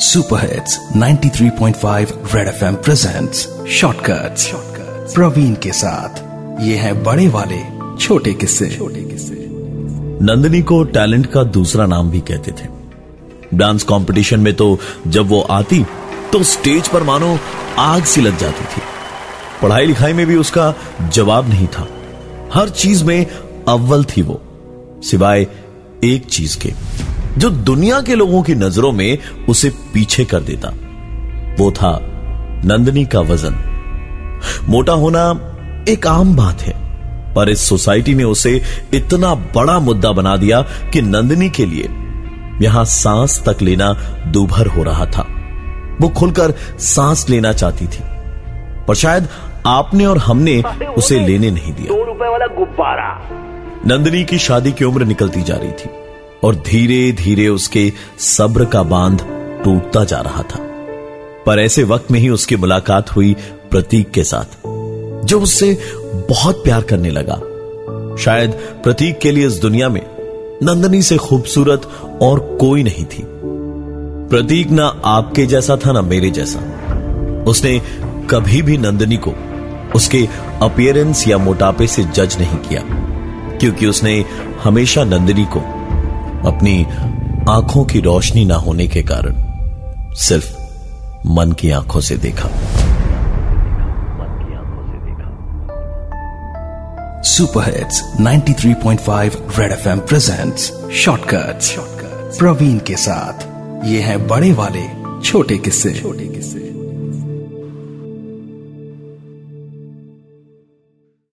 Super hits 93.5 red FM presents shortcuts Praveen के साथ। ये है बड़े वाले छोटे किस्से। छोटे किस्से। नंदिनी को टैलेंट का दूसरा नाम भी कहते थे। डांस कंपटीशन में तो जब वो आती तो स्टेज पर मानो आग सी लग जाती थी। पढ़ाई लिखाई में भी उसका जवाब नहीं था। हर चीज़ में अव्वल थी वो सिवाय एक चीज़ के। जो दुनिया के लोगों की नज़रों में उसे पीछे कर देता। वो था नंदनी का वज़न। मोटा होना एक आम बात है पर इस सोसाइटी ने उसे इतना बड़ा मुद्दा बना दिया कि नंदनी के लिए यहाँ सांस तक लेना दूभर हो रहा था। वो खुलकर सांस लेना चाहती थी पर शायद आपने और हमने उसे लेने नहीं दिया। दो रुपए वाला गुब्बारा। नंदनी की शादी की उम्र निकलती जा रही थी। और धीरे धीरे उसके सब्र का बाँध टूटता जा रहा था। पर ऐसे वक्त में ही उसकी मुलाकात हुई प्रतीक के साथ, जो उससे बहुत प्यार करने लगा। शायद प्रतीक के लिए इस दुनिया में नंदनी से खूबसूरत और कोई नहीं थी। प्रतीक ना आपके जैसा था, ना मेरे जैसा। उसने कभी भी नंदनी को उसके अपियरेंस या मोटापे से जज नहीं किया, क्योंकि उसने हमेशा नंदिनी को अपनी आँखों की रोशनी ना होने के कारण सिर्फ़ मन की आँखों से देखा। Super hits 93.5 red FM presents shortcuts Praveen के साथ ये है बड़े वाले छोटे किस्से छोटे किस्से।